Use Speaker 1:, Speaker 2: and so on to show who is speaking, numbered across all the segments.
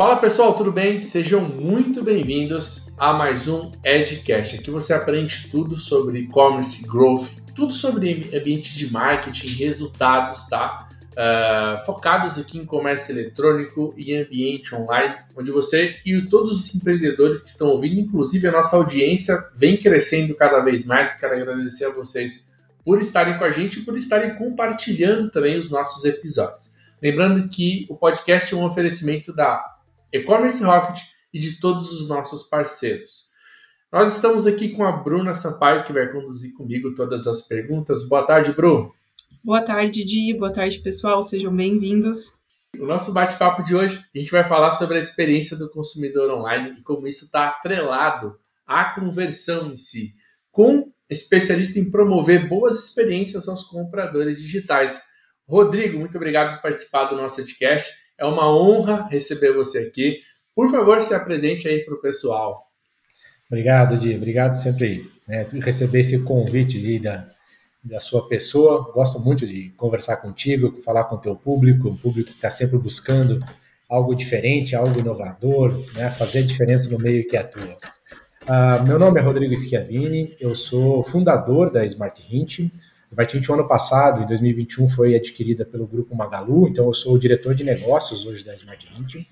Speaker 1: Fala pessoal, tudo bem? Sejam muito bem-vindos a mais um Edcast. Aqui você aprende tudo sobre e-commerce, growth, tudo sobre ambiente de marketing, resultados, tá? Uh, focados aqui em comércio eletrônico e ambiente online, onde você e todos os empreendedores que estão ouvindo, inclusive a nossa audiência, vem crescendo cada vez mais. Quero agradecer a vocês por estarem com a gente e por estarem compartilhando também os nossos episódios. Lembrando que o podcast é um oferecimento da E-Commerce Rocket e de todos os nossos parceiros. Nós estamos aqui com a Bruna Sampaio, que vai conduzir comigo todas as perguntas. Boa tarde, Bruno.
Speaker 2: Boa tarde, Di. Boa tarde, pessoal. Sejam bem-vindos.
Speaker 1: No nosso bate-papo de hoje, a gente vai falar sobre a experiência do consumidor online e como isso está atrelado à conversão em si, com especialista em promover boas experiências aos compradores digitais. Rodrigo, muito obrigado por participar do nosso podcast. É uma honra receber você aqui. Por favor, se apresente aí para o pessoal.
Speaker 3: Obrigado, Di. Obrigado sempre né, receber esse convite da, da sua pessoa. Gosto muito de conversar contigo, falar com o teu público, um público que está sempre buscando algo diferente, algo inovador, né, fazer diferença no meio que atua. Uh, meu nome é Rodrigo Schiavini, eu sou fundador da Smart Hint. A o ano passado, em 2021, foi adquirida pelo grupo Magalu, então eu sou o diretor de negócios hoje da Smart Hint.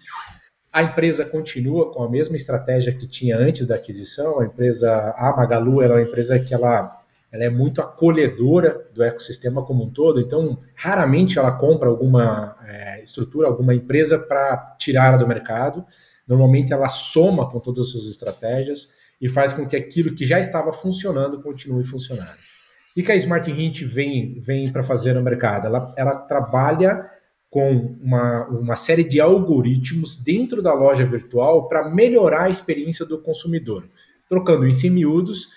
Speaker 3: A empresa continua com a mesma estratégia que tinha antes da aquisição. A empresa, a Magalu, ela é uma empresa que ela ela é muito acolhedora do ecossistema como um todo, então raramente ela compra alguma é, estrutura, alguma empresa para tirar do mercado. Normalmente ela soma com todas as suas estratégias e faz com que aquilo que já estava funcionando continue funcionando. O que a Smart Hint vem, vem para fazer no mercado? Ela, ela trabalha com uma, uma série de algoritmos dentro da loja virtual para melhorar a experiência do consumidor. Trocando em si miúdos,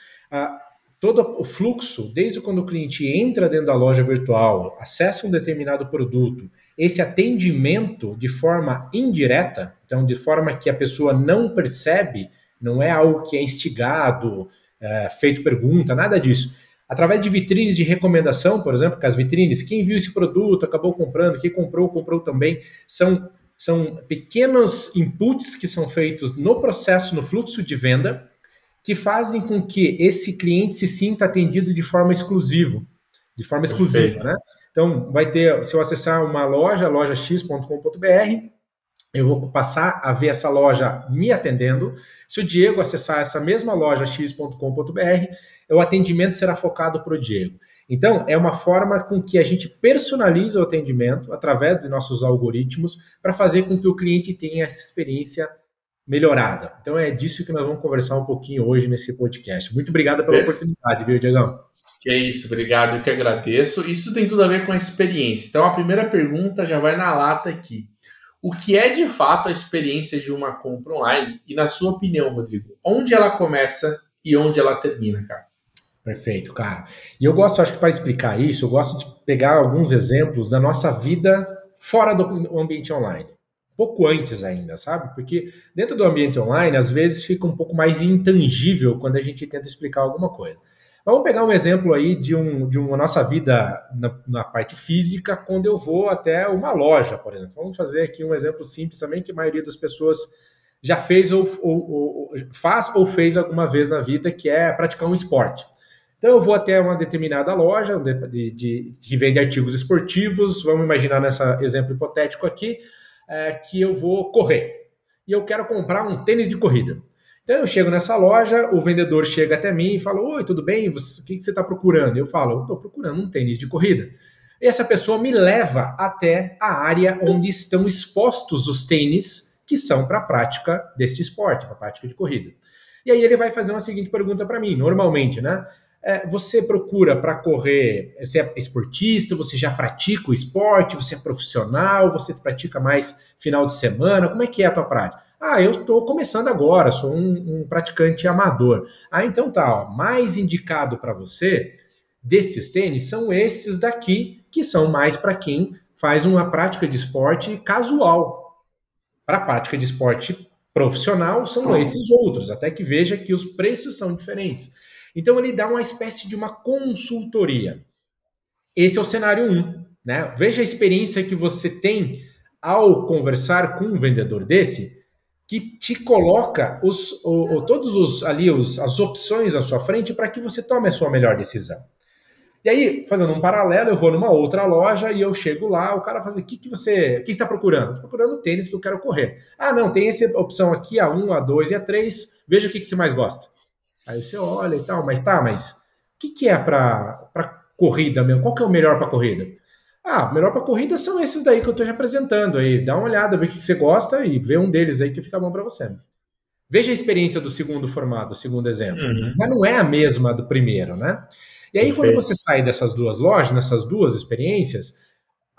Speaker 3: todo o fluxo, desde quando o cliente entra dentro da loja virtual, acessa um determinado produto, esse atendimento de forma indireta, então de forma que a pessoa não percebe, não é algo que é instigado, é, feito pergunta, nada disso. Através de vitrines de recomendação, por exemplo, que as vitrines, quem viu esse produto acabou comprando, quem comprou, comprou também, são, são pequenos inputs que são feitos no processo, no fluxo de venda, que fazem com que esse cliente se sinta atendido de forma exclusiva, de forma exclusiva, Perfeito. né? Então, vai ter, se eu acessar uma loja, lojax.com.br, eu vou passar a ver essa loja me atendendo. Se o Diego acessar essa mesma loja x.com.br, o atendimento será focado para o Diego. Então, é uma forma com que a gente personaliza o atendimento através de nossos algoritmos para fazer com que o cliente tenha essa experiência melhorada. Então é disso que nós vamos conversar um pouquinho hoje nesse podcast. Muito obrigado pela é. oportunidade, viu, Diegão?
Speaker 1: Que é isso, obrigado, eu que agradeço. Isso tem tudo a ver com a experiência. Então a primeira pergunta já vai na lata aqui. O que é de fato a experiência de uma compra online? E na sua opinião, Rodrigo, onde ela começa e onde ela termina, cara?
Speaker 3: Perfeito, cara. E eu gosto, acho que para explicar isso, eu gosto de pegar alguns exemplos da nossa vida fora do ambiente online pouco antes ainda, sabe? Porque dentro do ambiente online, às vezes fica um pouco mais intangível quando a gente tenta explicar alguma coisa. Vamos pegar um exemplo aí de, um, de uma nossa vida na, na, parte física, quando eu vou até uma loja, por exemplo. Vamos fazer aqui um exemplo simples também, que a maioria das pessoas já fez ou, ou, ou faz ou fez alguma vez na vida, que é praticar um esporte. Então eu vou até uma determinada loja de, de, de vende artigos esportivos, vamos imaginar nesse exemplo hipotético aqui, é, que eu vou correr e eu quero comprar um tênis de corrida. Então eu chego nessa loja, o vendedor chega até mim e fala: Oi, tudo bem? o que você está procurando? Eu falo: Estou procurando um tênis de corrida. E essa pessoa me leva até a área onde estão expostos os tênis que são para a prática desse esporte, para a prática de corrida. E aí ele vai fazer uma seguinte pergunta para mim, normalmente, né? É, você procura para correr, você é esportista, você já pratica o esporte, você é profissional, você pratica mais final de semana, como é que é a tua prática? Ah, eu estou começando agora, sou um, um, praticante amador. Ah, então tá, ó, mais indicado para você desses tênis são esses daqui, que são mais para quem faz uma prática de esporte casual. Para a prática de esporte profissional são esses outros, até que veja que os preços são diferentes. Então ele dá uma espécie de uma consultoria. Esse é o cenário 1. Um, né? Veja a experiência que você tem ao conversar com um vendedor desse, que te coloca os, o, o, todos os ali os, as opções à sua frente para que você tome a sua melhor decisão. E aí, fazendo um paralelo, eu vou numa outra loja e eu chego lá, o cara assim, o que, que você que está procurando? Estou procurando tênis que eu quero correr. Ah, não, tem essa opção aqui, a 1, a 2 e a 3, veja o que, que você mais gosta. Aí você olha e tal, mas tá, mas o que, que é para corrida mesmo? Qual que é o melhor para corrida? Ah, melhor para corrida são esses daí que eu estou representando aí. Dá uma olhada, vê o que você gosta e vê um deles aí que fica bom para você. Veja a experiência do segundo formato, do segundo exemplo. Uhum. Mas não é a mesma do primeiro, né? E aí, Perfeito. quando você sai dessas duas lojas, nessas duas experiências,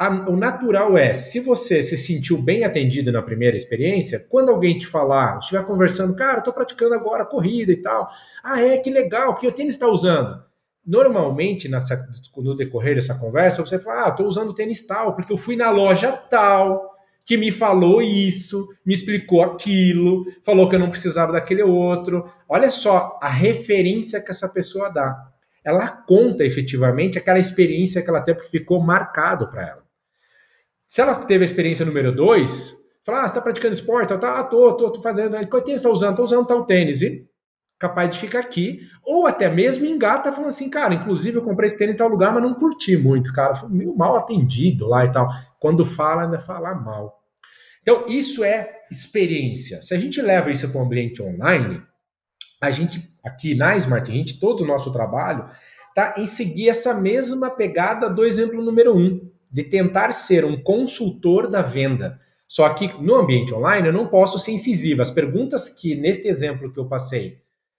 Speaker 3: a, o natural é, se você se sentiu bem atendido na primeira experiência, quando alguém te falar, estiver conversando, cara, estou praticando agora corrida e tal. Ah, é, que legal, que o tênis está usando? Normalmente, nessa, no decorrer dessa conversa, você fala: Ah, estou usando tênis tal, porque eu fui na loja tal, que me falou isso, me explicou aquilo, falou que eu não precisava daquele outro. Olha só a referência que essa pessoa dá. Ela conta efetivamente aquela experiência que ela teve, porque ficou marcado para ela. Se ela teve a experiência número dois, fala: Ah, você está praticando esporte? Tá, ah, tô, tô, tô fazendo. Qual tênis está usando? Estou usando tal tênis. E capaz de ficar aqui, ou até mesmo engata falando assim, cara, inclusive eu comprei esse tênis em tal lugar, mas não curti muito, cara, foi meio mal atendido lá e tal. Quando fala, ainda fala mal. Então, isso é experiência. Se a gente leva isso para o ambiente online, a gente, aqui na Smart Hint, todo o nosso trabalho está em seguir essa mesma pegada do exemplo número um, de tentar ser um consultor da venda. Só que no ambiente online eu não posso ser incisivo. As perguntas que, neste exemplo que eu passei,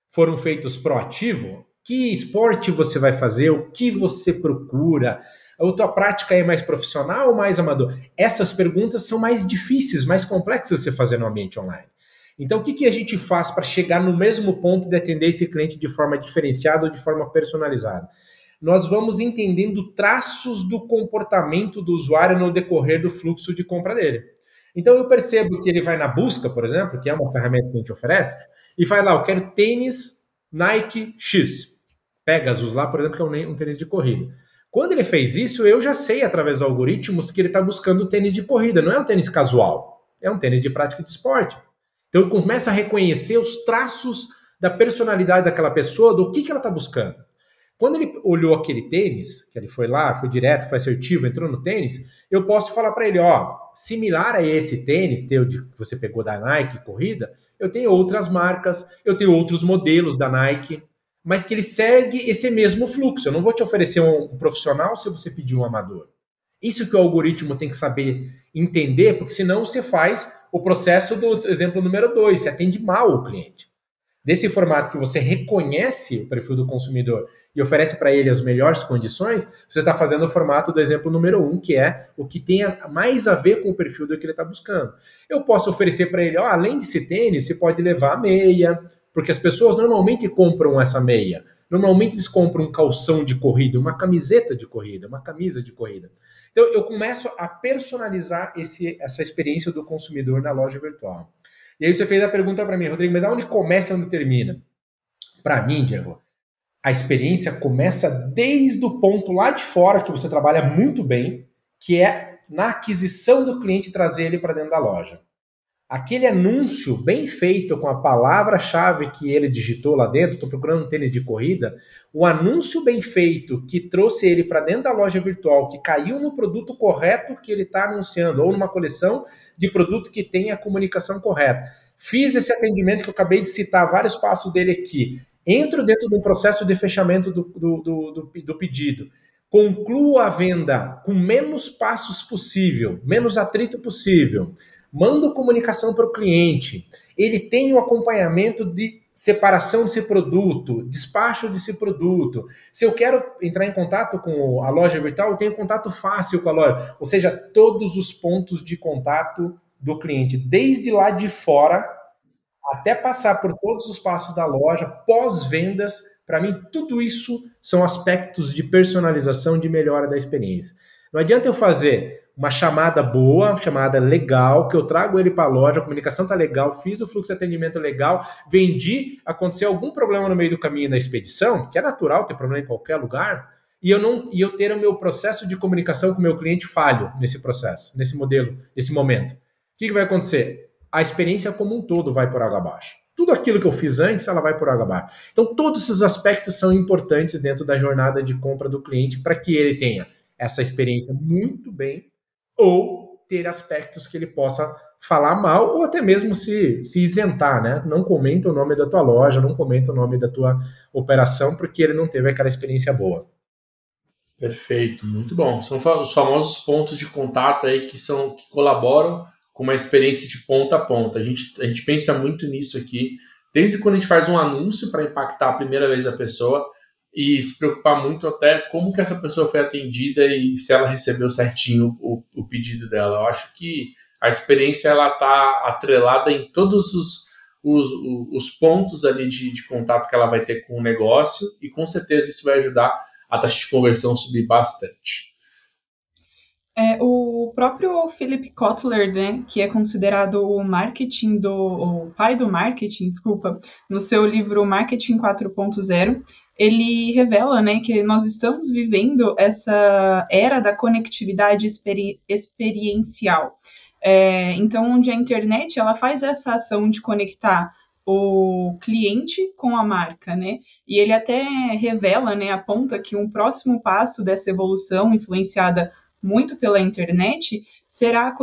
Speaker 3: foram feitos proativo, que esporte você vai fazer, o que você procura, a tua prática é mais profissional ou mais amador? Essas perguntas são mais difíceis, mais complexas de você fazer no ambiente online. Então, o que, que a gente faz para chegar no mesmo ponto de atender esse cliente de forma diferenciada ou de forma personalizada? Nós vamos entendendo traços do comportamento do usuário no decorrer do fluxo de compra dele. Então, eu percebo que ele vai na busca, por exemplo, que é uma ferramenta que a gente oferece, e vai lá, eu quero tênis Nike X. Pegasus lá, por exemplo, que é um, tênis de corrida. Quando ele fez isso, eu já sei, através dos algoritmos, que ele está buscando tênis de corrida. Não é um tênis casual, é um tênis de prática de esporte. Então eu começo a reconhecer os traços da personalidade daquela pessoa, do que, que ela está buscando. Quando ele olhou aquele tênis, que ele foi lá, foi direto, foi assertivo, entrou no tênis, eu posso falar para ele, ó, similar a esse tênis teu de, que você pegou da Nike corrida, eu tenho outras marcas, eu tenho outros modelos da Nike, mas que ele segue esse mesmo fluxo. Eu não vou te oferecer um, profissional se você pedir um amador. Isso que o algoritmo tem que saber entender, porque senão você faz o processo do exemplo número dois, você atende mal o cliente. Desse formato que você reconhece o perfil do consumidor e oferece para ele as melhores condições, você está fazendo o formato do exemplo número um, que é o que tem mais a ver com o perfil do que ele está buscando. Eu posso oferecer para ele, ó, além desse tênis, você pode levar a meia, porque as pessoas normalmente compram essa meia. Normalmente eles compram um calção de corrida, uma camiseta de corrida, uma camisa de corrida. Então eu começo a personalizar esse, essa experiência do consumidor na loja virtual. E aí você fez a pergunta para mim, Rodrigo, mas aonde começa e onde termina? Para mim, Diego, a experiência começa desde o ponto lá de fora que você trabalha muito bem, que é na aquisição do cliente trazer ele para dentro da loja. Aquele anúncio bem feito com a palavra-chave que ele digitou lá dentro, estou procurando um tênis de corrida, o anúncio bem feito que trouxe ele para dentro da loja virtual, que caiu no produto correto que ele está anunciando, ou numa coleção de produto que tem a comunicação correta. Fiz esse atendimento que eu acabei de citar vários passos dele aqui entro dentro do processo de fechamento do, do, do, do, pedido, concluo a venda com menos passos possível, menos atrito possível, mando comunicação para o cliente, ele tem o acompanhamento de separação desse produto, despacho desse produto. Se eu quero entrar em contato com a loja virtual, eu tenho contato fácil com a loja, ou seja, todos os pontos de contato do cliente, desde lá de fora até passar por todos os passos da loja, pós-vendas, para mim, tudo isso são aspectos de personalização, de melhora da experiência. Não adianta eu fazer uma chamada boa, uma chamada legal, que eu trago ele para a loja, a comunicação tá legal, fiz o fluxo de atendimento legal, vendi, aconteceu algum problema no meio do caminho da expedição, que é natural ter problema em qualquer lugar, e eu não e eu ter o meu processo de comunicação com o meu cliente falho nesse processo, nesse modelo, nesse momento. O que, que vai acontecer? A experiência como um todo vai por água abaixo. Tudo aquilo que eu fiz antes, ela vai por água abaixo. Então, todos esses aspectos são importantes dentro da jornada de compra do cliente para que ele tenha essa experiência muito bem ou ter aspectos que ele possa falar mal ou até mesmo se, se isentar, né? Não comenta o nome da tua loja, não comenta o nome da tua operação porque ele não teve aquela experiência boa.
Speaker 1: Perfeito, muito bom. São os famosos pontos de contato aí que são que colaboram com uma experiência de ponta a ponta. A gente, a gente pensa muito nisso aqui, desde quando a gente faz um anúncio para impactar a primeira vez a pessoa e se preocupar muito até como que essa pessoa foi atendida e se ela recebeu certinho o, o pedido dela. Eu acho que a experiência ela está atrelada em todos os, os, os pontos ali de, de contato que ela vai ter com o negócio e com certeza isso vai ajudar a taxa de conversão subir bastante.
Speaker 2: É, o próprio Philip Kotler, né, que é considerado o marketing do o pai do marketing, desculpa, no seu livro Marketing 4.0, ele revela, né, que nós estamos vivendo essa era da conectividade experi experiencial. É, então, onde a internet ela faz essa ação de conectar o cliente com a marca, né? E ele até revela, né, aponta que um próximo passo dessa evolução influenciada muito pela internet será a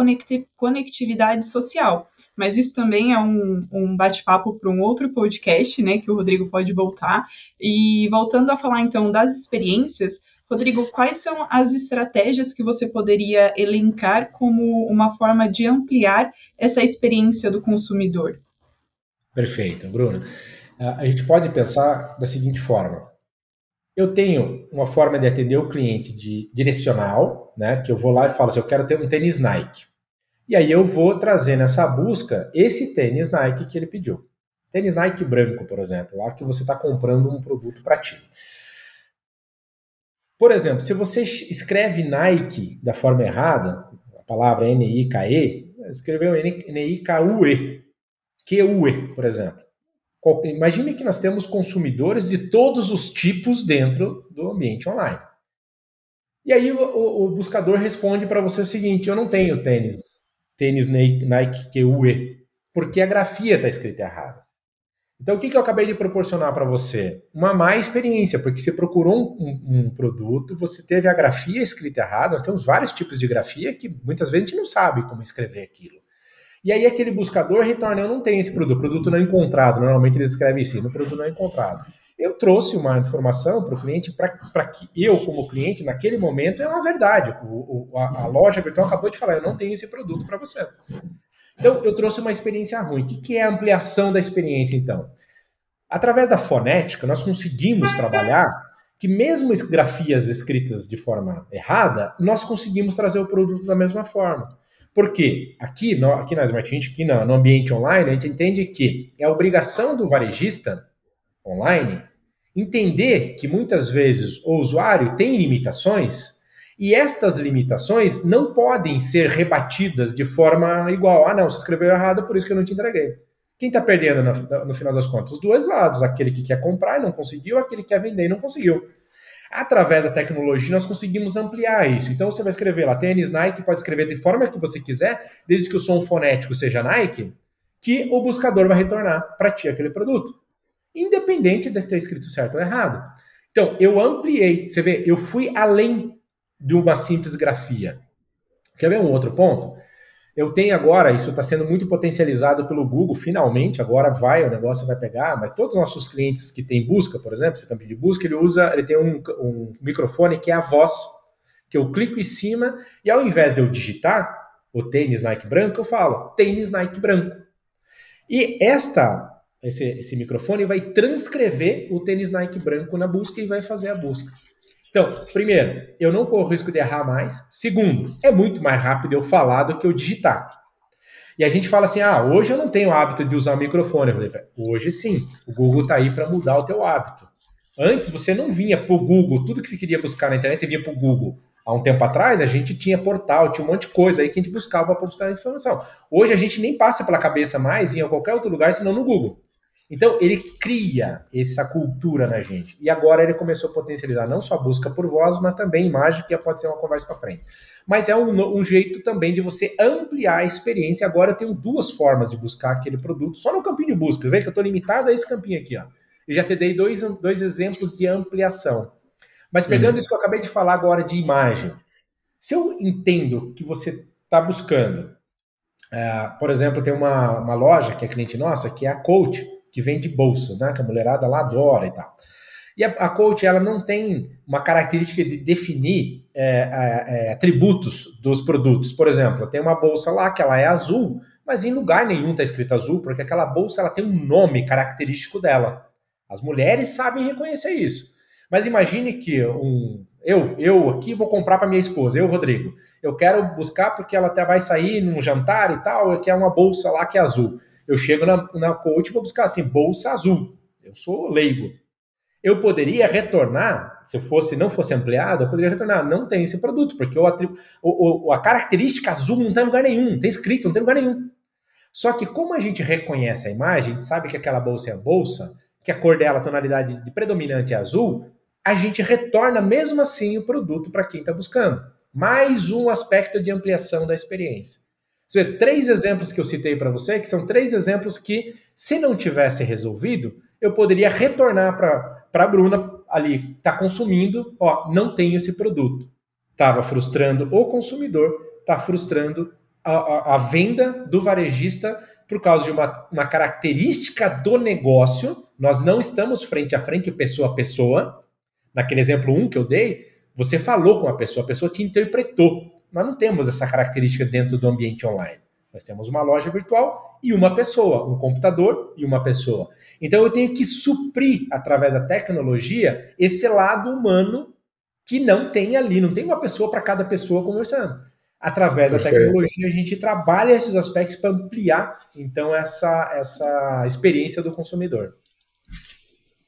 Speaker 2: conectividade social. Mas isso também é um, um bate-papo para um outro podcast, né, que o Rodrigo pode voltar. E voltando a falar então das experiências, Rodrigo, quais são as estratégias que você poderia elencar como uma forma de ampliar essa experiência do consumidor?
Speaker 3: Perfeito, Bruno. A gente pode pensar da seguinte forma: eu tenho uma forma de atender o cliente de direcional, né? Que eu vou lá e falo assim, eu quero ter um tênis Nike. E aí eu vou trazer nessa busca esse tênis Nike que ele pediu. Tênis Nike branco, por exemplo, lá que você está comprando um produto para ti. Por exemplo, se você escreve Nike da forma errada, a palavra N-I-K-E, escreveu N-I-K-U-E, Q-U-E, por exemplo. Imagine que nós temos consumidores de todos os tipos dentro do ambiente online. E aí o, o, o buscador responde para você o seguinte: eu não tenho tênis, tênis Nike QUE, porque a grafia está escrita errada. Então, o que, que eu acabei de proporcionar para você? Uma má experiência, porque você procurou um, um, um, produto, você teve a grafia escrita errada. Nós temos vários tipos de grafia que muitas vezes a gente não sabe como escrever aquilo. E aí aquele buscador retorna, eu não tenho esse produto, produto não encontrado. Normalmente eles escrevem assim, no produto não encontrado. Eu trouxe uma informação para o cliente para que eu, como cliente, naquele momento, é uma verdade. O, o, a, a, loja virtual acabou de falar, eu não tenho esse produto para você. Então, eu trouxe uma experiência ruim. O que, que é a ampliação da experiência, então? Através da fonética, nós conseguimos trabalhar que mesmo grafias escritas de forma errada, nós conseguimos trazer o produto da mesma forma. Porque aqui, no, aqui na Smart Hint, aqui no, no ambiente online, a gente entende que é obrigação do varejista online entender que muitas vezes o usuário tem limitações e estas limitações não podem ser rebatidas de forma igual. Ah, não, você escreveu errado, por isso que eu não te entreguei. Quem está perdendo no, no, final das contas? Os dois lados. Aquele que quer comprar e não conseguiu, aquele que quer vender e não conseguiu. Através da tecnologia, nós conseguimos ampliar isso. Então, você vai escrever lá, tênis Nike, pode escrever de forma que você quiser, desde que o som fonético seja Nike, que o buscador vai retornar para ti aquele produto. Independente de ter escrito certo ou errado. Então, eu ampliei. Você vê, eu fui além de uma simples grafia. Quer ver um outro ponto? Eu tenho agora, isso está sendo muito potencializado pelo Google, finalmente, agora vai, o negócio vai pegar, mas todos os nossos clientes que têm busca, por exemplo, esse campo de busca, ele usa, ele tem um, um microfone que é a voz, que eu clico em cima e ao invés de eu digitar o tênis Nike branco, eu falo tênis Nike branco. E esta esse, esse microfone vai transcrever o tênis Nike branco na busca e vai fazer a busca. Então, primeiro, eu não corro risco de errar mais. Segundo, é muito mais rápido eu falar do que eu digitar. E a gente fala assim: ah, hoje eu não tenho hábito de usar microfone. Hoje sim, o Google está aí para mudar o teu hábito. Antes você não vinha para o Google, tudo que você queria buscar na internet, você vinha para o Google. Há um tempo atrás a gente tinha portal, tinha um monte de coisa aí que a gente buscava para buscar informação. Hoje a gente nem passa pela cabeça mais em qualquer outro lugar senão no Google. Então, ele cria essa cultura na gente. E agora ele começou a potencializar não só a busca por voz, mas também imagem, que pode ser uma conversa para frente. Mas é um, um, jeito também de você ampliar a experiência. Agora eu tenho duas formas de buscar aquele produto, só no campinho de busca. Vê que eu estou limitado a esse campinho aqui. Ó. Eu já te dei dois, dois exemplos de ampliação. Mas pegando uhum. isso que eu acabei de falar agora de imagem, se eu entendo que você está buscando, uh, por exemplo, tem uma, uma loja que é cliente nossa, que é a Coach, que vende bolsas, né? Que a mulherada lá adora e tal. E a, a coach ela não tem uma característica de definir é, é, é, atributos dos produtos. Por exemplo, tem uma bolsa lá que ela é azul, mas em lugar nenhum está escrito azul, porque aquela bolsa ela tem um nome característico dela. As mulheres sabem reconhecer isso. Mas imagine que um eu, eu aqui vou comprar para minha esposa, eu, Rodrigo. Eu quero buscar porque ela até vai sair num jantar e tal, que é uma bolsa lá que é azul. Eu chego na, na coach e vou buscar assim, bolsa azul. Eu sou leigo. Eu poderia retornar, se fosse não fosse ampliado, eu poderia retornar, não tem esse produto, porque o, o, a característica azul não está em lugar nenhum, está escrito, não tem lugar nenhum. Só que como a gente reconhece a imagem, sabe que aquela bolsa é a bolsa, que a cor dela, a tonalidade de predominante é azul, a gente retorna mesmo assim o produto para quem está buscando. Mais um aspecto de ampliação da experiência. Você vê, três exemplos que eu citei para você, que são três exemplos que, se não tivesse resolvido, eu poderia retornar para a Bruna ali, está consumindo, ó, não tenho esse produto. Estava frustrando o consumidor, está frustrando a, a, a, venda do varejista por causa de uma, uma característica do negócio. Nós não estamos frente a frente, pessoa a pessoa. Naquele exemplo 1 um que eu dei, você falou com a pessoa, a pessoa te interpretou. Nós não temos essa característica dentro do ambiente online. Nós temos uma loja virtual e uma pessoa, um computador e uma pessoa. Então eu tenho que suprir, através da tecnologia, esse lado humano que não tem ali, não tem uma pessoa para cada pessoa conversando. Através Perfeito. da tecnologia, a gente trabalha esses aspectos para ampliar, então, essa, essa experiência do consumidor.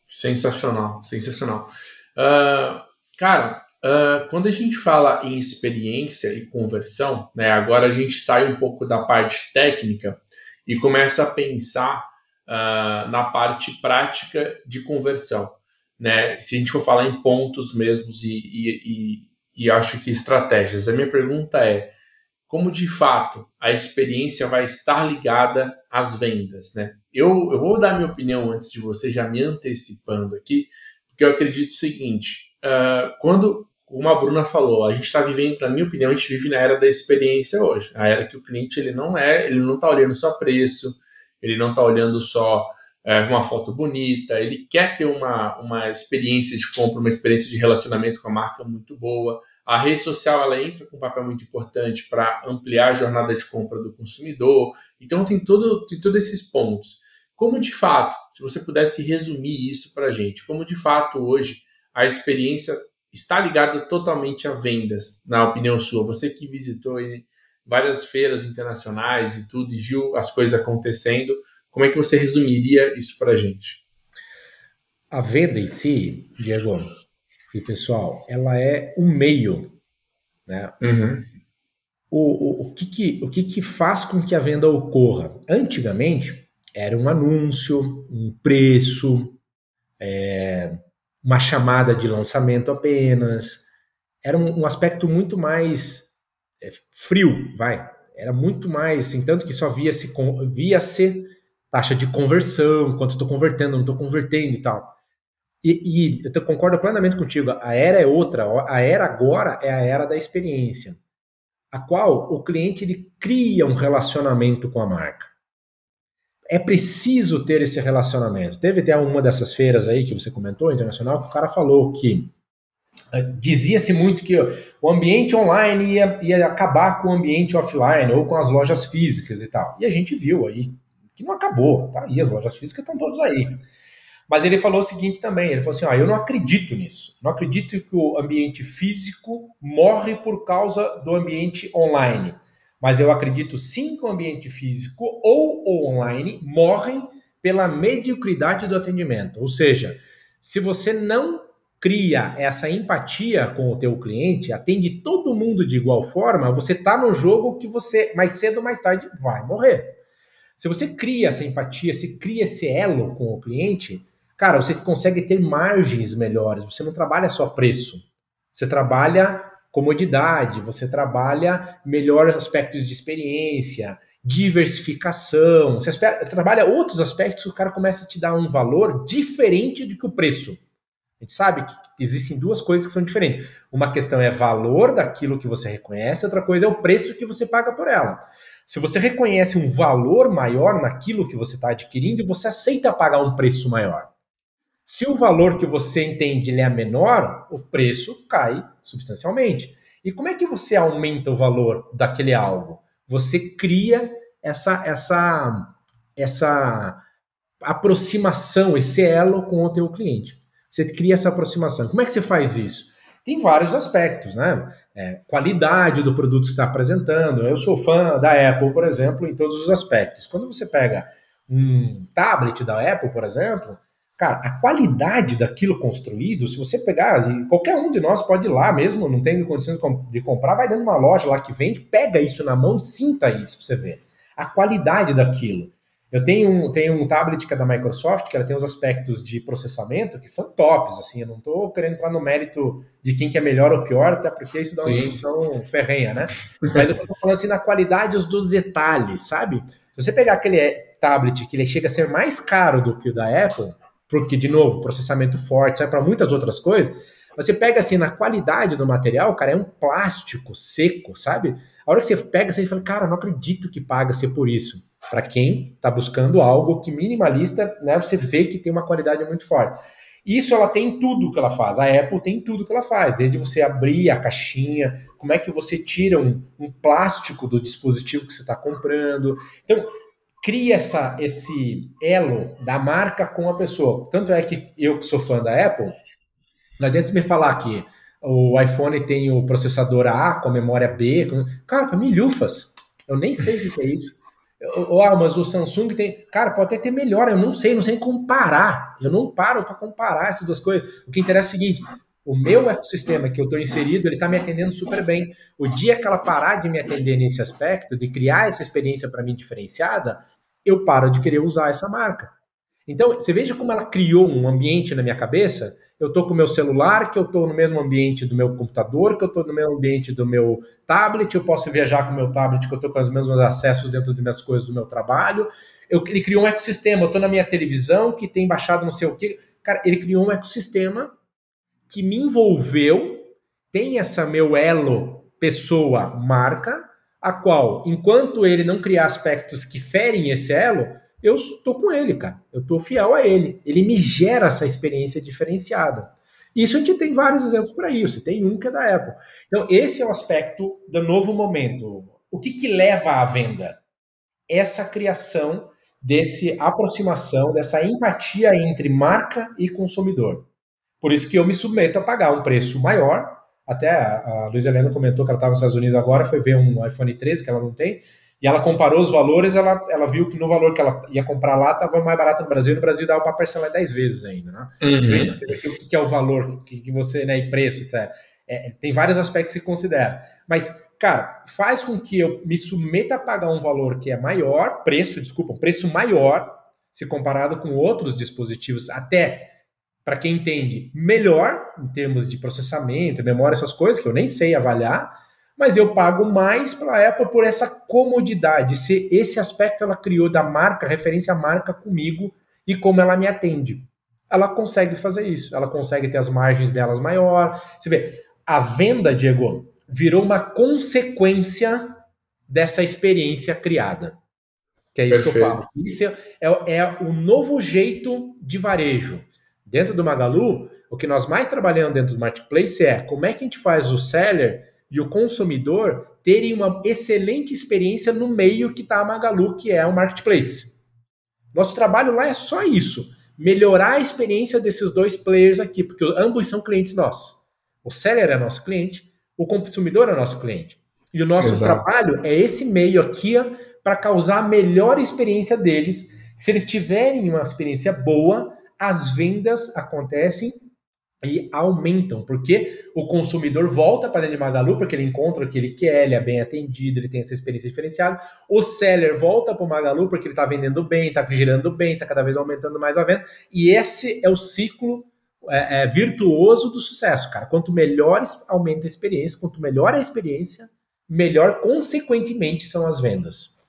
Speaker 1: Sensacional, sensacional. Uh, cara, Uh, quando a gente fala em experiência e conversão, né, agora a gente sai um pouco da parte técnica e começa a pensar uh, na parte prática de conversão. Né? Se a gente for falar em pontos mesmos e, e, e, e acho que estratégias, a minha pergunta é como de fato a experiência vai estar ligada às vendas. Né? Eu, eu vou dar minha opinião antes de você, já me antecipando aqui, porque eu acredito o seguinte: uh, quando como a Bruna falou, a gente está vivendo, na minha opinião, a gente vive na era da experiência hoje. A era que o cliente ele não é, ele não está olhando só preço, ele não está olhando só é, uma foto bonita, ele quer ter uma, uma experiência de compra, uma experiência de relacionamento com a marca muito boa. A rede social ela entra com um papel muito importante para ampliar a jornada de compra do consumidor. Então tem todo tem todos esses pontos. Como de fato, se você pudesse resumir isso para a gente, como de fato hoje a experiência está ligado totalmente a vendas, na opinião sua? Você que visitou várias feiras internacionais e tudo e viu as coisas acontecendo, como é que você resumiria isso para a gente?
Speaker 3: A venda em si, Diego e pessoal, ela é um meio, né? Uhum. O, o, o, que, que, o que, que faz com que a venda ocorra? Antigamente, era um anúncio, um preço, é, uma chamada de lançamento apenas. Era um, um aspecto muito mais é, frio, vai. Era muito mais, assim, tanto que só via-se via -se taxa de conversão, quanto estou convertendo, não estou convertendo e tal. E, e eu concordo plenamente contigo, a era é outra, a era agora é a era da experiência, a qual o cliente ele cria um relacionamento com a marca é preciso ter esse relacionamento. Teve até uma dessas feiras aí que você comentou, internacional, que o cara falou que uh, dizia-se muito que o ambiente online ia, ia acabar com o ambiente offline ou com as lojas físicas e tal. E a gente viu aí que não acabou, tá aí, as lojas físicas estão todas aí. Mas ele falou o seguinte também, ele falou assim, ah, eu não acredito nisso, não acredito que o ambiente físico morre por causa do ambiente online. Mas eu acredito sim que o ambiente físico ou online morrem pela mediocridade do atendimento. Ou seja, se você não cria essa empatia com o teu cliente, atende todo mundo de igual forma, você está no jogo que você mais cedo ou mais tarde vai morrer. Se você cria essa empatia, se cria esse elo com o cliente, cara, você consegue ter margens melhores. Você não trabalha só preço. Você trabalha comodidade, você trabalha melhores aspectos de experiência, diversificação, você trabalha outros aspectos que o cara começa a te dar um valor diferente do que o preço. A gente sabe que existem duas coisas que são diferentes. Uma questão é valor daquilo que você reconhece, outra coisa é o preço que você paga por ela. Se você reconhece um valor maior naquilo que você está adquirindo, você aceita pagar um preço maior. Se o valor que você entende é menor, o preço cai substancialmente. E como é que você aumenta o valor daquele algo? Você cria essa essa essa aproximação, esse elo com o teu cliente. Você cria essa aproximação. Como é que você faz isso? Tem vários aspectos, né? É, qualidade do produto que está apresentando. Eu sou fã da Apple, por exemplo, em todos os aspectos. Quando você pega um tablet da Apple, por exemplo, Cara, a qualidade daquilo construído, se você pegar, qualquer um de nós pode ir lá mesmo, não tem condições de comprar, vai dentro de uma loja lá que vende, pega isso na mão e sinta isso pra você ver. A qualidade daquilo. Eu tenho um, tenho um tablet que é da Microsoft, que ela tem os aspectos de processamento que são tops, assim, eu não estou querendo entrar no mérito de quem que é melhor ou pior, até porque isso dá uma discussão ferrenha, né? Mas eu estou falando assim na qualidade dos detalhes, sabe? Se você pegar aquele tablet que ele chega a ser mais caro do que o da Apple, porque, de novo, processamento forte, sai para muitas outras coisas. Você pega assim, na qualidade do material, cara, é um plástico seco, sabe? A hora que você pega, você fala, cara, não acredito que paga-se por isso. Para quem está buscando algo que minimalista, né, você vê que tem uma qualidade muito forte. Isso ela tem tudo que ela faz. A Apple tem tudo que ela faz, desde você abrir a caixinha, como é que você tira um, um plástico do dispositivo que você está comprando. Então, cria essa, esse elo da marca com a pessoa. Tanto é que eu que sou fã da Apple, não adianta você me falar que o iPhone tem o processador A com memória B. Cara, para mim, lufas. Eu nem sei o que é isso. Eu, ah, mas o Samsung tem. Cara, pode até ter melhor, eu não sei, não sei comparar. Eu não paro para comparar essas duas coisas. O que interessa é o seguinte: o meu ecossistema que eu estou inserido, ele está me atendendo super bem. O dia que ela parar de me atender nesse aspecto, de criar essa experiência para mim diferenciada, eu paro de querer usar essa marca. Então, você veja como ela criou um ambiente na minha cabeça. Eu estou com o meu celular, que eu estou no mesmo ambiente do meu computador, que eu estou no mesmo ambiente do meu tablet, eu posso viajar com o meu tablet, que eu estou com os mesmos acessos dentro das minhas coisas do meu trabalho. Eu, ele criou um ecossistema, eu estou na minha televisão, que tem baixado não sei o quê. Cara, ele criou um ecossistema que me envolveu, tem essa meu elo pessoa marca, a qual, enquanto ele não criar aspectos que ferem esse elo, eu estou com ele, cara. Eu estou fiel a ele. Ele me gera essa experiência diferenciada. Isso a gente tem vários exemplos por aí. Você tem um que é da Apple. Então, esse é o aspecto do novo momento. O que, que leva à venda? Essa criação desse aproximação, dessa empatia entre marca e consumidor. Por isso que eu me submeto a pagar um preço maior. Até a, a Luiz Helena comentou que ela estava nos Estados Unidos agora, foi ver um iPhone 13 que ela não tem, e ela comparou os valores, ela, ela viu que no valor que ela ia comprar lá estava mais barato no Brasil, no Brasil dava para parcelar 10 vezes ainda, né? Uhum. o que é o valor que, que você, né, e preço, tá? É, tem vários aspectos que se considera. Mas, cara, faz com que eu me submeta a pagar um valor que é maior, preço, desculpa, um preço maior, se comparado com outros dispositivos, até para quem entende, melhor em termos de processamento, memória, essas coisas que eu nem sei avaliar, mas eu pago mais para a Apple por essa comodidade, se esse aspecto ela criou da marca, referência à marca comigo e como ela me atende. Ela consegue fazer isso, ela consegue ter as margens delas maior. Você vê, a venda, Diego, virou uma consequência dessa experiência criada. Que é isso Perfeito. que eu falo. Isso é, é, é o novo jeito de varejo Dentro do Magalu, o que nós mais trabalhamos dentro do marketplace é como é que a gente faz o seller e o consumidor terem uma excelente experiência no meio que está a Magalu, que é o marketplace. Nosso trabalho lá é só isso, melhorar a experiência desses dois players aqui, porque ambos são clientes nossos. O seller é nosso cliente, o consumidor é nosso cliente. E o nosso Exato. trabalho é esse meio aqui para causar a melhor experiência deles. Se eles tiverem uma experiência boa, as vendas acontecem e aumentam, porque o consumidor volta para dentro de Magalu porque ele encontra o que ele quer, ele é bem atendido, ele tem essa experiência diferenciada. O seller volta para o Magalu porque ele está vendendo bem, está girando bem, está cada vez aumentando mais a venda. E esse é o ciclo é, é, virtuoso do sucesso, cara. Quanto melhor aumenta a experiência, quanto melhor a experiência, melhor consequentemente são as vendas.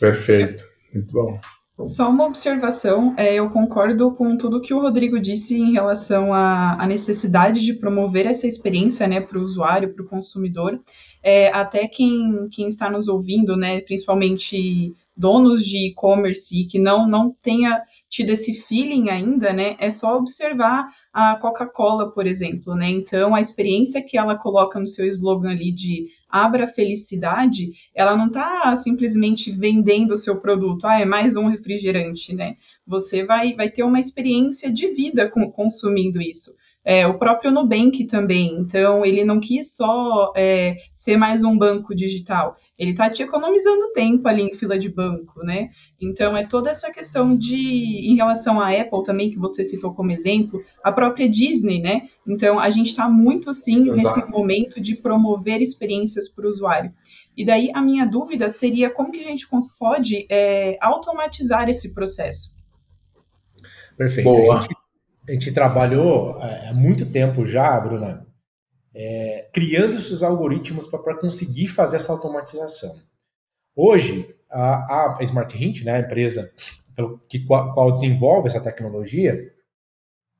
Speaker 1: Perfeito, muito bom.
Speaker 2: Só uma observação, é, eu concordo com tudo que o Rodrigo disse em relação à, necessidade de promover essa experiência né, para o usuário, para o consumidor. É, até quem, quem está nos ouvindo, né, principalmente donos de e-commerce que não, não tenha tido esse feeling ainda, né, é só observar a Coca-Cola, por exemplo, né, então a experiência que ela coloca no seu slogan ali de abra felicidade, ela não está simplesmente vendendo o seu produto, ah, é mais um refrigerante, né, você vai, vai ter uma experiência de vida com, consumindo isso. É, o próprio Nubank também, então ele não quis só é, ser mais um banco digital, ele está te economizando tempo ali em fila de banco, né? Então é toda essa questão de, em relação à Apple também, que você citou como exemplo, a própria Disney, né? Então a gente está muito sim Exato. nesse momento de promover experiências para o usuário. E daí a minha dúvida seria como que a gente pode é, automatizar esse processo.
Speaker 3: Perfeito. Boa. A gente a gente trabalhou é, há muito tempo já, Bruna, é, criando esses algoritmos para conseguir fazer essa automatização. Hoje, a, a Smart Hint, né, a empresa que qual, qual desenvolve essa tecnologia,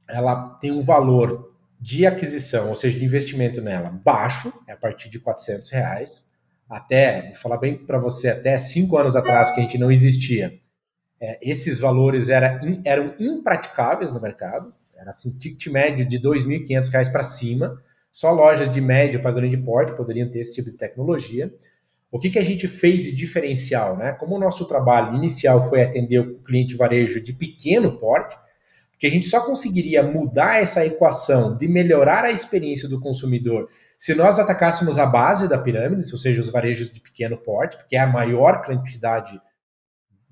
Speaker 3: ela tem um valor de aquisição, ou seja, de investimento nela baixo, é a partir de 400 reais, até, vou falar bem para você, até cinco anos atrás que a gente não existia, é, esses valores era, eram impraticáveis no mercado, era assim, ticket médio de R$ 2.500 para cima, só lojas de médio para grande porte poderiam ter esse tipo de tecnologia. O que, que a gente fez de diferencial? Né? Como o nosso trabalho inicial foi atender o cliente varejo de pequeno porte, que a gente só conseguiria mudar essa equação de melhorar a experiência do consumidor se nós atacássemos a base da pirâmide, ou seja, os varejos de pequeno porte, porque é a maior quantidade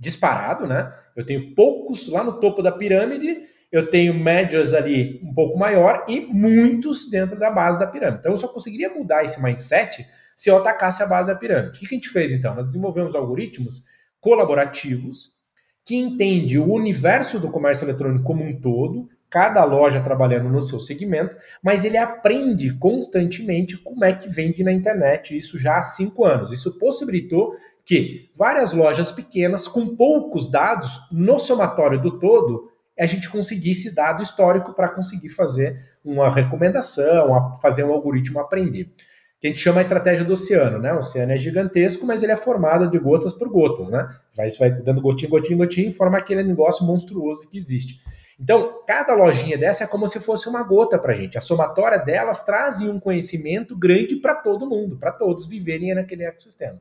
Speaker 3: disparado, né? Eu tenho poucos lá no topo da pirâmide, eu tenho médias ali um pouco maior e muitos dentro da base da pirâmide. Então eu só conseguiria mudar esse mindset se eu atacasse a base da pirâmide. O que a gente fez então? Nós desenvolvemos algoritmos colaborativos que entende o universo do comércio eletrônico como um todo, cada loja trabalhando no seu segmento, mas ele aprende constantemente como é que vende na internet, isso já há cinco anos. Isso possibilitou que várias lojas pequenas, com poucos dados no somatório do todo, a gente conseguisse dado histórico para conseguir fazer uma recomendação, fazer um algoritmo aprender. Que a gente chama a estratégia do oceano, né? O oceano é gigantesco, mas ele é formado de gotas por gotas, né? Vai, vai dando gotinho, gotinho, gotinho e forma aquele negócio monstruoso que existe. Então, cada lojinha dessa é como se fosse uma gota para a gente. A somatória delas traz um conhecimento grande para todo mundo, para todos viverem naquele ecossistema.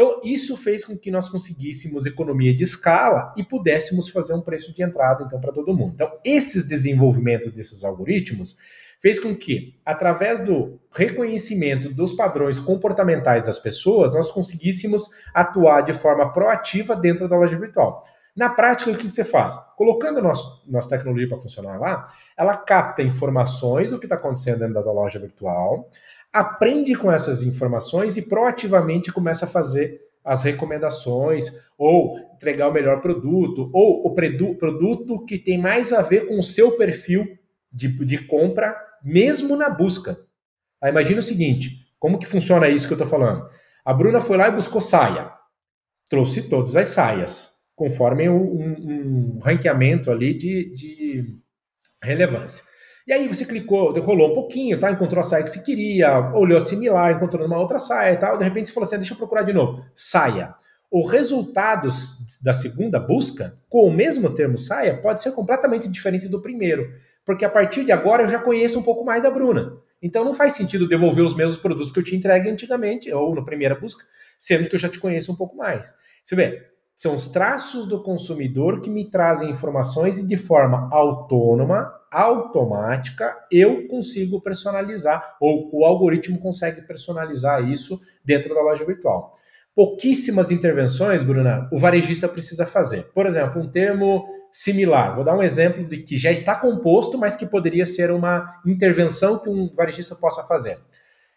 Speaker 3: Então, isso fez com que nós conseguíssemos economia de escala e pudéssemos fazer um preço de entrada então para todo mundo. Então, esses desenvolvimentos desses algoritmos fez com que, através do reconhecimento dos padrões comportamentais das pessoas, nós conseguíssemos atuar de forma proativa dentro da loja virtual. Na prática, o que você faz? Colocando nosso, nossa tecnologia para funcionar lá, ela capta informações do que está acontecendo dentro da loja virtual, aprende com essas informações e proativamente começa a fazer as recomendações, ou entregar o melhor produto, ou o produto que tem mais a ver com o seu perfil de, de compra, mesmo na busca. Imagina o seguinte: como que funciona isso que eu estou falando? A Bruna foi lá e buscou saia. Trouxe todas as saias, conforme um, um ranqueamento ali de, de relevância. E aí você clicou, rolou um pouquinho, tá? Encontrou a saia que você queria, olhou similar, encontrou uma outra saia e tal. De repente você falou assim: ah, deixa eu procurar de novo. Saia. Os resultados da segunda busca, com o mesmo termo saia, pode ser completamente diferente do primeiro. Porque a partir de agora eu já conheço um pouco mais a Bruna. Então não faz sentido devolver os mesmos produtos que eu te entregue antigamente, ou na primeira busca, sendo que eu já te conheço um pouco mais. Você vê, são os traços do consumidor que me trazem informações e de forma autônoma automática, eu consigo personalizar, ou o algoritmo consegue personalizar isso dentro da loja virtual. pouquíssimas intervenções, Bruna, o varejista precisa fazer. Por exemplo, um termo similar. Vou dar um exemplo de que já está composto, mas que poderia ser uma intervenção que um varejista possa fazer.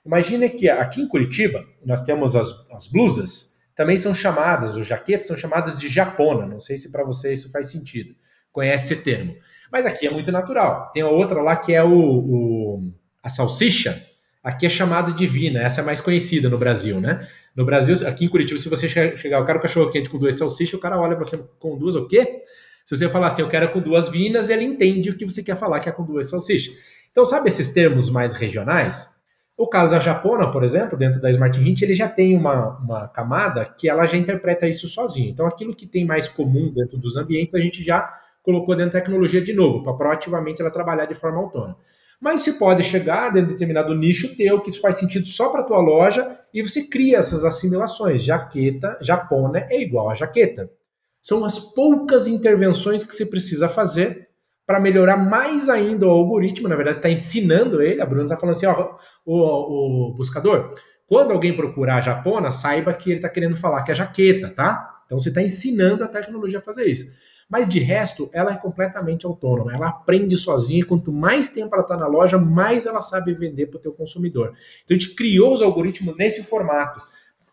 Speaker 3: Imagine que aqui em Curitiba nós temos as, as blusas, também são chamadas, os jaquetes são chamadas de japona. Não sei se para você isso faz sentido. Conhece esse termo. Mas aqui é muito natural. Tem a outra lá que é o, o a salsicha. Aqui é chamada de vina, essa é mais conhecida no Brasil, né? No Brasil, aqui em Curitiba, se você chegar, eu quero cachorro quente com duas salsichas, o cara olha para você com duas o quê? Se você falar assim, eu quero com duas vinas, ele entende o que você quer falar, que é com duas salsichas. Então, sabe esses termos mais regionais? O caso da Japona, por exemplo, dentro da Smart Hint, ele já tem uma, uma camada que ela já interpreta isso sozinho. Então, aquilo que tem mais comum dentro dos ambientes, a gente já colocou dentro da tecnologia de novo, para proativamente ela trabalhar de forma autônoma. Mas se pode chegar dentro de determinado nicho teu, que isso faz sentido só para tua loja, e você cria essas assimilações. Jaqueta, japona é igual a jaqueta. São as poucas intervenções que você precisa fazer para melhorar mais ainda o algoritmo. Na verdade, está ensinando ele. A Bruna está falando assim: ó, o, o buscador, quando alguém procurar japona, saiba que ele está querendo falar que é jaqueta, tá? Então você está ensinando a tecnologia a fazer isso. Mas de resto, ela é completamente autônoma. Ela aprende sozinha. Quanto mais tempo ela está na loja, mais ela sabe vender para o teu consumidor. Então a gente criou os algoritmos nesse formato.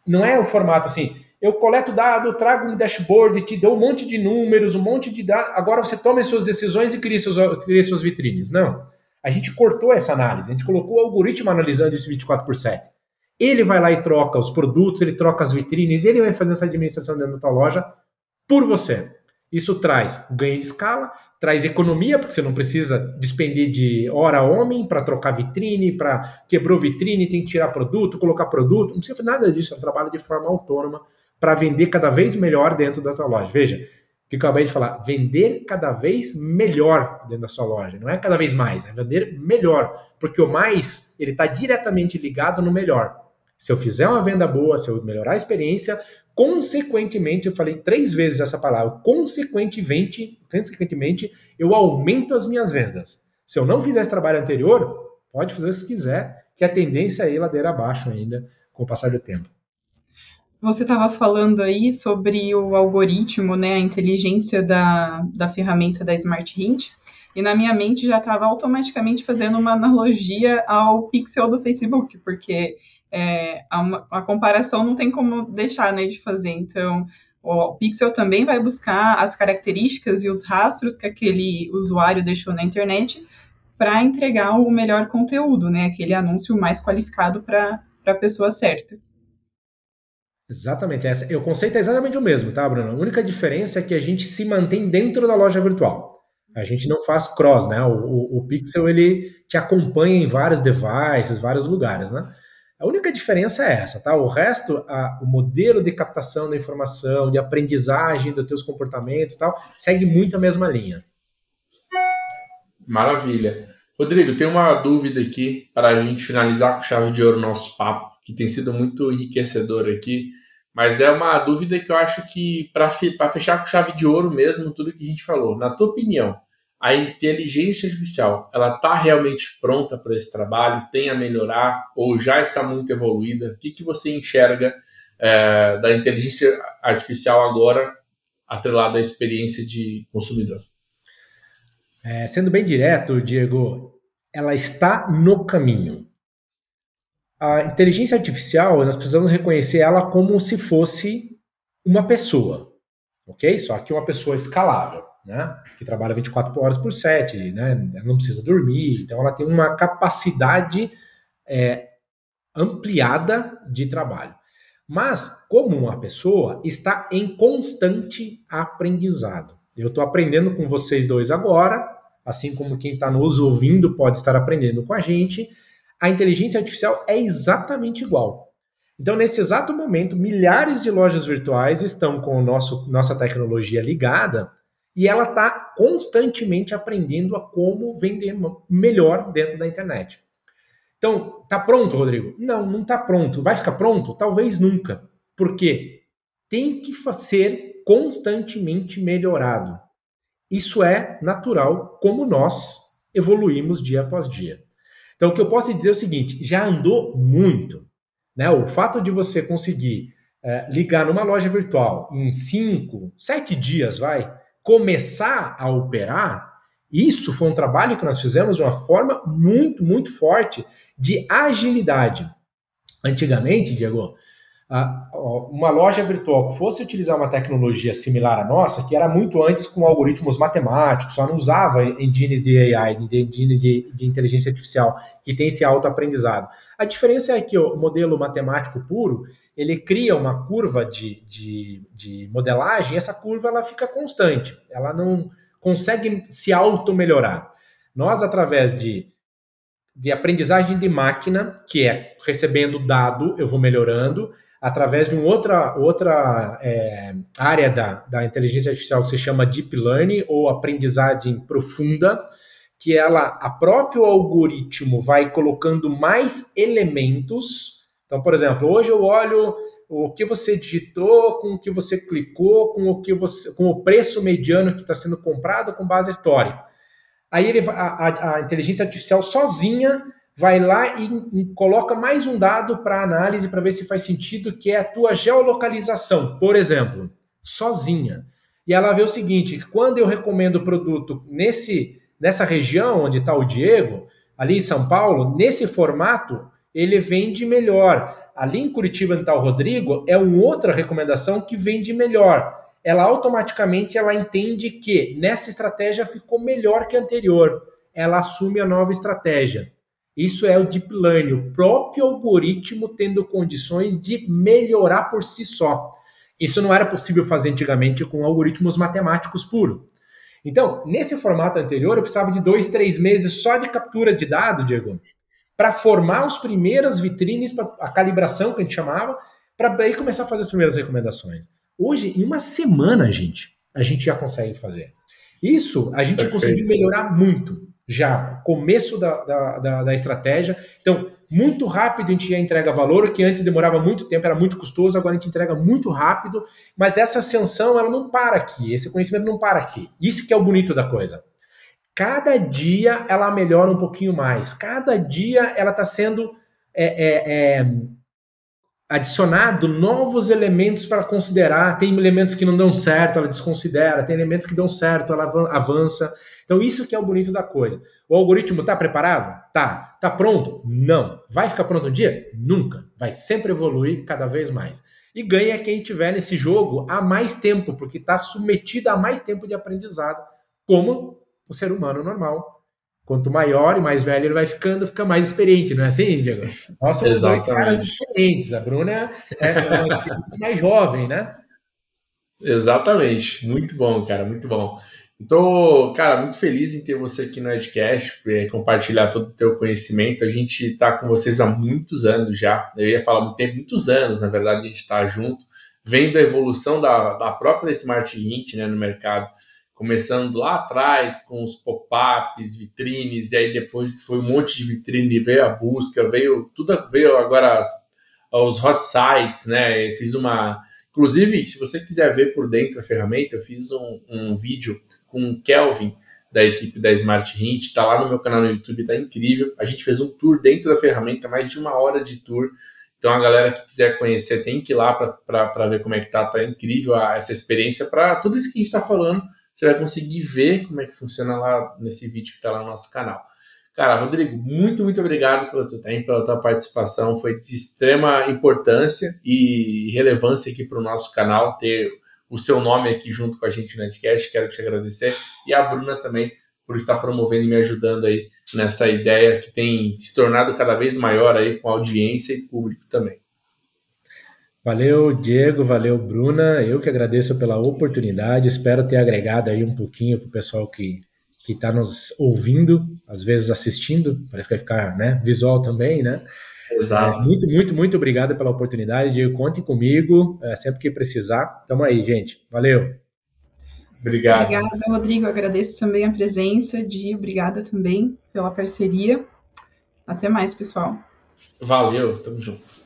Speaker 3: Não é o formato assim eu coleto dado, trago um dashboard, te dou um monte de números, um monte de dados. Agora você toma as suas decisões e cria, seus, cria suas vitrines. Não. A gente cortou essa análise, a gente colocou o algoritmo analisando isso 24 por 7. Ele vai lá e troca os produtos, ele troca as vitrines, ele vai fazer essa administração dentro da tua loja por você. Isso traz ganho de escala, traz economia, porque você não precisa despender de hora homem para trocar vitrine, para quebrou vitrine, tem que tirar produto, colocar produto, não precisa fazer nada disso, é um trabalho de forma autônoma para vender cada vez melhor dentro da tua loja. Veja, o que eu acabei de falar, vender cada vez melhor dentro da sua loja. Não é cada vez mais, é vender melhor. Porque o mais, ele está diretamente ligado no melhor. Se eu fizer uma venda boa, se eu melhorar a experiência, consequentemente, eu falei três vezes essa palavra, consequentemente, consequentemente, eu aumento as minhas vendas. Se eu não fizer esse trabalho anterior, pode fazer se quiser, que a tendência é ir ladeira abaixo ainda com o passar do tempo.
Speaker 2: Você estava falando aí sobre o algoritmo, né, a inteligência da, da ferramenta da Smart Hint, e na minha mente já estava automaticamente fazendo uma analogia ao pixel do Facebook, porque é, a, a, comparação não tem como deixar né, de fazer. Então, o pixel também vai buscar as características e os rastros que aquele usuário deixou na internet para entregar o melhor conteúdo, né, aquele anúncio mais qualificado para a pessoa certa.
Speaker 3: Exatamente. Essa, o conceito é exatamente o mesmo, tá, Bruno? A única diferença é que a gente se mantém dentro da loja virtual. A gente não faz cross, né? O, o, o Pixel ele te acompanha em vários devices, vários lugares, né? A única diferença é essa, tá? O resto, a, o modelo de captação da informação, de aprendizagem dos teus comportamentos, tal, segue muito a mesma linha.
Speaker 1: Maravilha. Rodrigo, tem uma dúvida aqui para a gente finalizar com chave de ouro o nosso papo, que tem sido muito enriquecedor aqui. Mas é uma dúvida que eu acho que, para fechar com chave de ouro mesmo, tudo que a gente falou, na tua opinião, a inteligência artificial, ela está realmente pronta para esse trabalho? Tem a melhorar ou já está muito evoluída? O que, que você enxerga é, da inteligência artificial agora atrelada à experiência de consumidor?
Speaker 3: É, sendo bem direto, Diego, ela está no caminho a inteligência artificial, nós precisamos reconhecer ela como se fosse uma pessoa, ok? Só que uma pessoa escalável, né? Que trabalha 24 horas por 7, né? Ela não precisa dormir, então ela tem uma capacidade é, ampliada de trabalho. Mas, como uma pessoa, está em constante aprendizado. Eu estou aprendendo com vocês dois agora, assim como quem está nos ouvindo pode estar aprendendo com a gente a inteligência artificial é exatamente igual. Então, nesse exato momento, milhares de lojas virtuais estão com nosso, nossa tecnologia ligada e ela está constantemente aprendendo a como vender melhor dentro da internet. Então, tá pronto, Rodrigo? Não, não está pronto. Vai ficar pronto? Talvez nunca. Por quê? Tem que ser constantemente melhorado. Isso é natural, como nós evoluímos dia após dia. Então, o que eu posso dizer é o seguinte: já andou muito. Né? O fato de você conseguir é, ligar numa loja virtual em cinco, sete dias, vai, começar a operar, isso foi um trabalho que nós fizemos de uma forma muito, muito forte de agilidade. Antigamente, Diego, uma loja virtual que fosse utilizar uma tecnologia similar à nossa, que era muito antes com algoritmos matemáticos, só não usava engines de AI, engines de, de inteligência artificial, que tem esse autoaprendizado. A diferença é que o modelo matemático puro, ele cria uma curva de, de, de modelagem e essa curva ela fica constante, ela não consegue se auto-melhorar. Nós, através de de aprendizagem de máquina, que é recebendo dado, eu vou melhorando, através de uma outra, outra é, área da, da inteligência artificial que se chama Deep Learning, ou aprendizagem profunda, que ela, a próprio algoritmo vai colocando mais elementos. Então, por exemplo, hoje eu olho o que você digitou, com o que você clicou, com o que você, com o preço mediano que está sendo comprado com base histórica. Aí ele, a, a, a inteligência artificial sozinha vai lá e, coloca mais um dado para análise para ver se faz sentido, que é a tua geolocalização, por exemplo, sozinha. E ela vê o seguinte: quando eu recomendo o produto nesse, nessa região onde está o Diego, ali em São Paulo, nesse formato, ele vende melhor. Ali em Curitiba, onde está o Rodrigo, é uma outra recomendação que vende melhor ela automaticamente ela entende que nessa estratégia ficou melhor que a anterior. Ela assume a nova estratégia. Isso é o deep learning, o próprio algoritmo tendo condições de melhorar por si só. Isso não era possível fazer antigamente com algoritmos matemáticos puros. Então, nesse formato anterior, eu precisava de dois, três meses só de captura de dado, Diego, para formar as primeiras vitrines, a calibração que a gente chamava, para aí começar a fazer as primeiras recomendações. Hoje, em uma semana, gente, a gente já consegue fazer. Isso a gente Perfeito. conseguiu melhorar muito já, começo da, da, da, da, estratégia. Então, muito rápido a gente já entrega valor, que antes demorava muito tempo, era muito custoso, agora a gente entrega muito rápido, mas essa ascensão, ela não para aqui, esse conhecimento não para aqui. Isso que é o bonito da coisa. Cada dia ela melhora um pouquinho mais, cada dia ela está sendo é, é, é, adicionado novos elementos para considerar. Tem elementos que não dão certo, ela desconsidera. Tem elementos que dão certo, ela avança. Então isso que é o bonito da coisa. O algoritmo está preparado? Tá. Tá pronto? Não. Vai ficar pronto um dia? Nunca. Vai sempre evoluir cada vez mais. E ganha quem tiver nesse jogo há mais tempo, porque está submetido a mais tempo de aprendizado, como o ser humano normal Quanto maior e mais velho ele vai ficando, fica mais experiente, não é assim, Diego? Nós somos Exatamente. dois caras experientes. A Bruna é, é mais jovem, né?
Speaker 1: Exatamente. Muito bom, cara, muito bom. Estou, cara, muito feliz em ter você aqui no Edcast, é, compartilhar todo o teu conhecimento. A gente está com vocês há muitos anos já. Eu ia falar tempo, muitos anos, na verdade, a gente está junto, vendo a evolução da, da própria Smart Hint né, no mercado começando lá atrás com os pop-ups, vitrines, e aí depois foi um monte de vitrine, veio a busca, veio tudo, veio agora as, os hot sites, né? Eu fiz uma. Inclusive, se você quiser ver por dentro a ferramenta, eu fiz um, um vídeo com o Kelvin da equipe da Smart Hint, tá lá no meu canal no YouTube, tá incrível. A gente fez um tour dentro da ferramenta, mais de uma hora de tour. Então a galera que quiser conhecer tem que ir lá para ver como é que tá, tá incrível a, essa experiência para tudo isso que a gente está falando você vai conseguir ver como é que funciona lá nesse vídeo que está lá no nosso canal. Cara, Rodrigo, muito, muito obrigado pelo teu tempo, pela tua participação. Foi de extrema importância e relevância aqui para o nosso canal ter o seu nome aqui junto com a gente no Edcast. Quero te agradecer. E a Bruna também por estar promovendo e me ajudando aí nessa ideia que tem se tornado cada vez maior aí com audiência e público também.
Speaker 3: Valeu, Diego, valeu, Bruna. Eu que agradeço pela oportunidade. Espero ter agregado aí um pouquinho para o pessoal que que está nos ouvindo, às vezes assistindo. Parece que vai ficar, né, visual também, né?
Speaker 1: Exato.
Speaker 3: É, muito, muito, muito obrigado pela oportunidade. Diego, contem comigo é, sempre que precisar. Tamo aí, gente. Valeu.
Speaker 1: Obrigado.
Speaker 2: Obrigada, Rodrigo. Agradeço também a presença. de obrigada também pela parceria. Até mais, pessoal.
Speaker 1: Valeu, tamo junto.